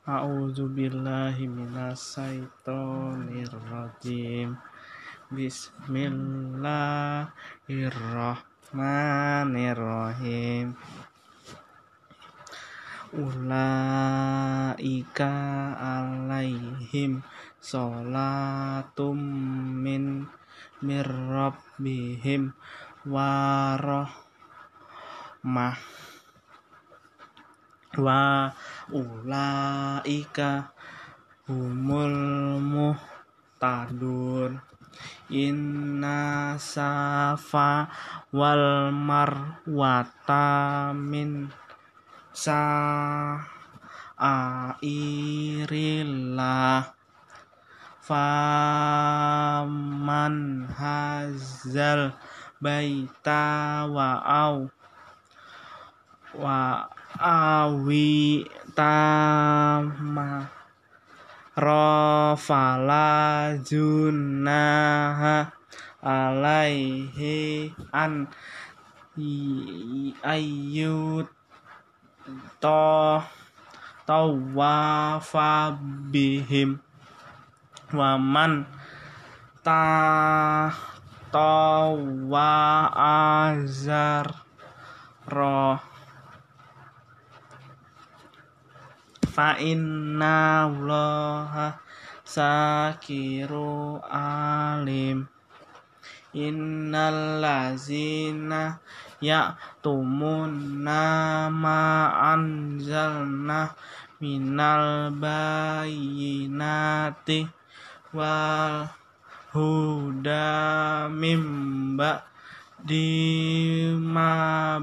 A'udzu billahi minasyaitonir rajim. Bismillahirrahmanirrahim. Ulaika alaihim sholatum min mirrabbihim warahmah wa ulaika humul muhtadun. Inna safa wal marwata min sa'airillah. Faman hazal baita wa au wa awi tama rofala junaha alaihi an ayyut to tawafa bihim waman ta tawa azar roh fa inna allaha sakiru alim. Innal lazina ya'tumunna ma anzalna minal bayyinati wal huda mimba di ma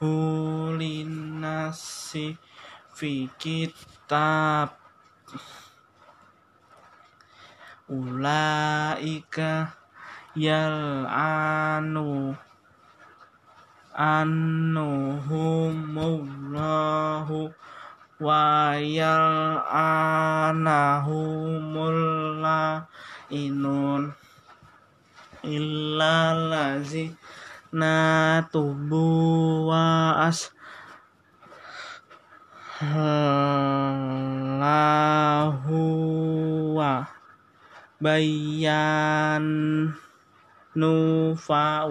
hulinasi fi kitab ulaika yal anu anuhumullahu wa yal anahumulla inun illalazi natubu wa as lahu wa bayan. Nufaulaika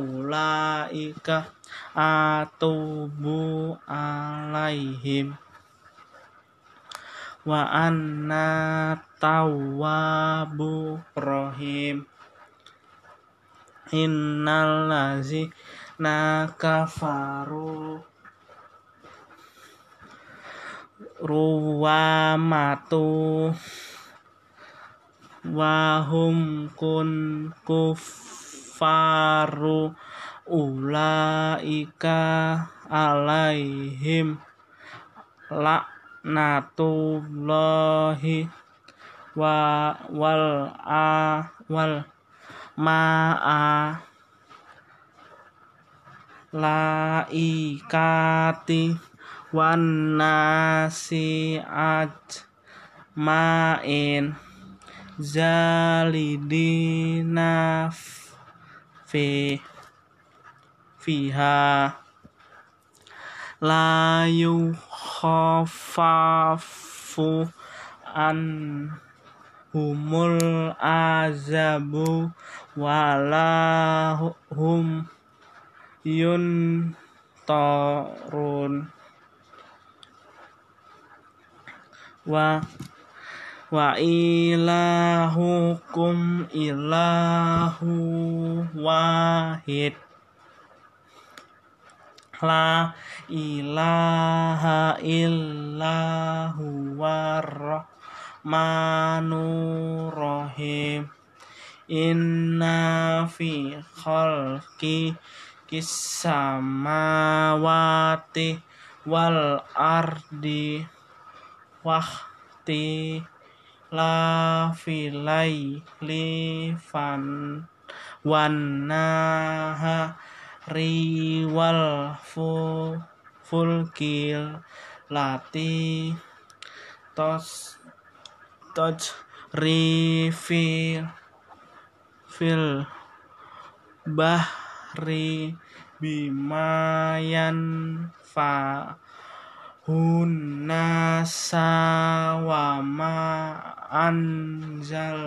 atubu alaihim wa anna tawwabu rahim innal ladzina kafaru. Ruwamatu. Wahum kun kufaru ulaika alaihim laknatullahi wa wal a wal ma'a laikati wan nasi ajmain zalidina fi fiha la yukhaffafu an humul azabu wala hum yun torun wa wa ilahukum ilahu wahid. La ilaha illahu warrahmanur rahim inna fi khalqi kisamawati wal ardi wahti la filai li fan wannaha riwal fu fulkil lati tos toj rifil fil bahri bimayan fa hunna sawama anzalahu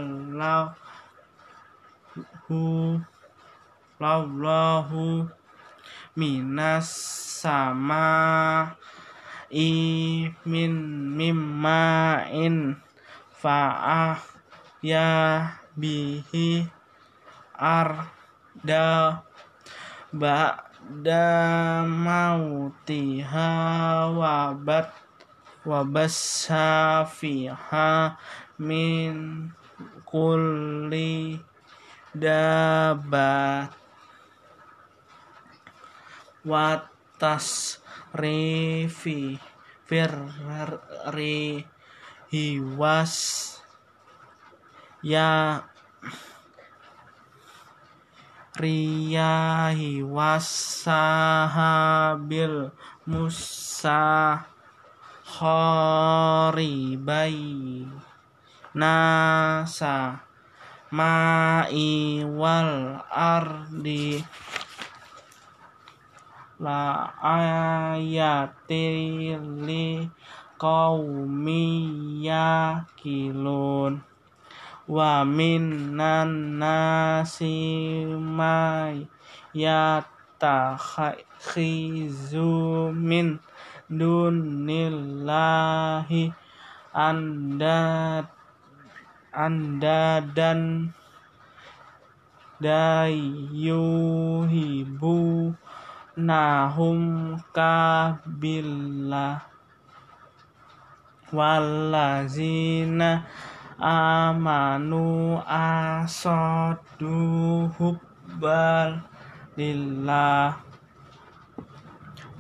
lallahu minas sama i min mimma in fa'ah ya bihi arda ba'da mautiha wabat wabassa fiha min kulli dabat watas rifi firri hiwas ya riyahi wasahabil musa kharibai nasa ma'i wal ardi. La ayati li qaumi yakilun wa minan nasi may yatakhizu min dunillahi andad andadan dayuhibu nahum kabila walazina amanu asadu hubbal lillah.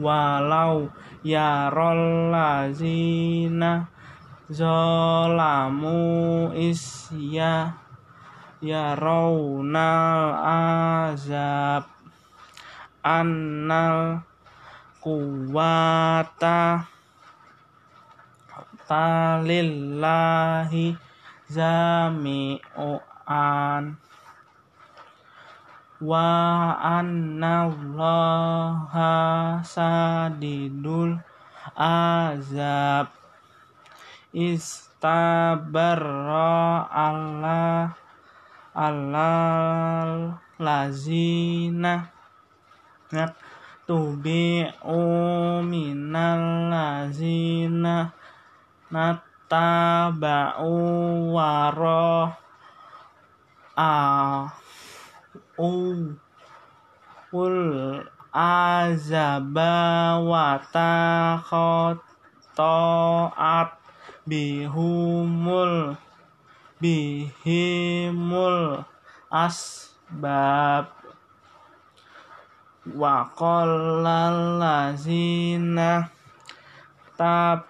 Walau yarol lazina zolamu isya yarawnal azab annal kuwata talillahi zami'u'an. Wa annallaha sadidul azab. Istabarra Allah Allah lazina. Tubi'u minal lazina nataba'u waro a u ul azaba wa taat bihumul bihimul asbab. Wa lazina taba'ullah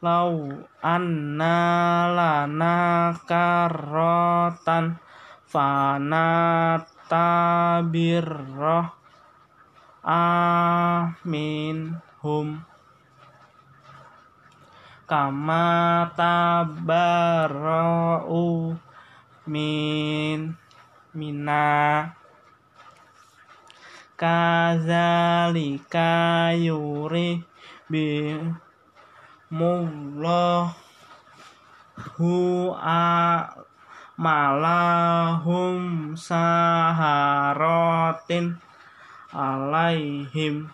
lau anna lana karotan fanatabirroh amin hum. Kama tabarra'u min mina kazalika yuri bi mullahu a malahum saharatin alaihim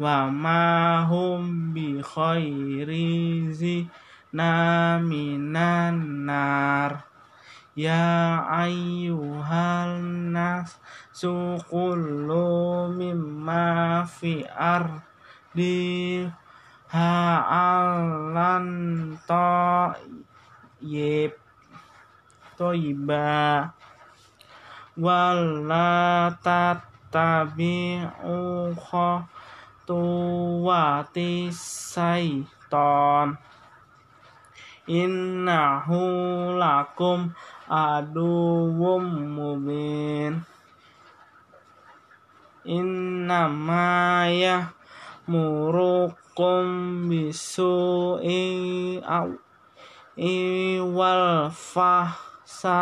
wa ma hum bi khairi minan nar Ya ayyuhal nas suqullu mimma fi ardi ha'alan ta'yib toiba wala tattabi'u khutuwati syaiton innahu lakum aduwwum mubin. Innama murukum bisu'i aw iwal fahsa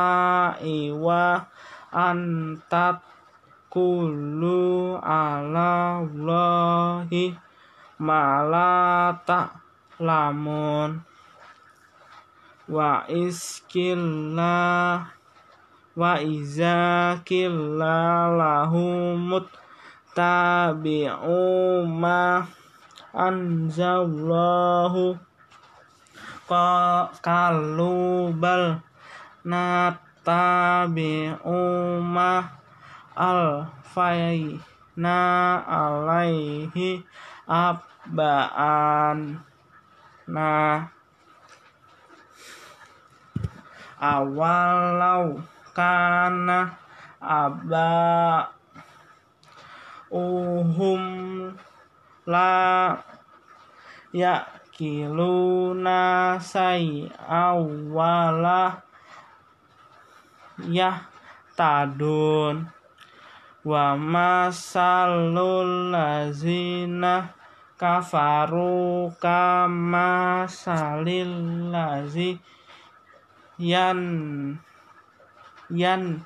iwa antat takulu ala Allahi malata lamun wa iskilla wa iza killa lahumut tabi'u ma anzallahu kalubal natabi'u ma alfaina alaihi abbaan nah awalau kana aba uhum la ya kiluna say awala ya tadun wa masalul lazina kafaru kama salil lazi yan. Yan.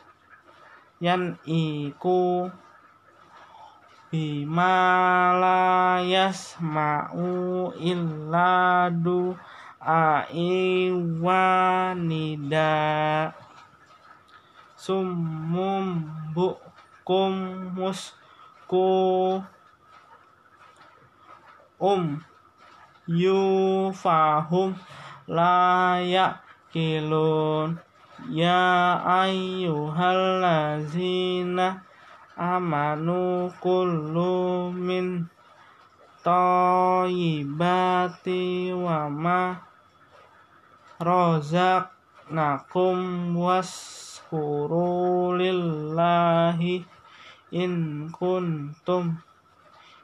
Yan iku bimalayas ma'u illadu aiwanida. Summum bukum musku um yufahum layak kilun ya ayyuhallazina amanu kullu min thayyibati wa ma razaqnakum waskuru lillahi in kuntum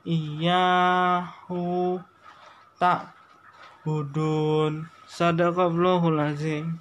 iyahu tak budun sadaqallahul azim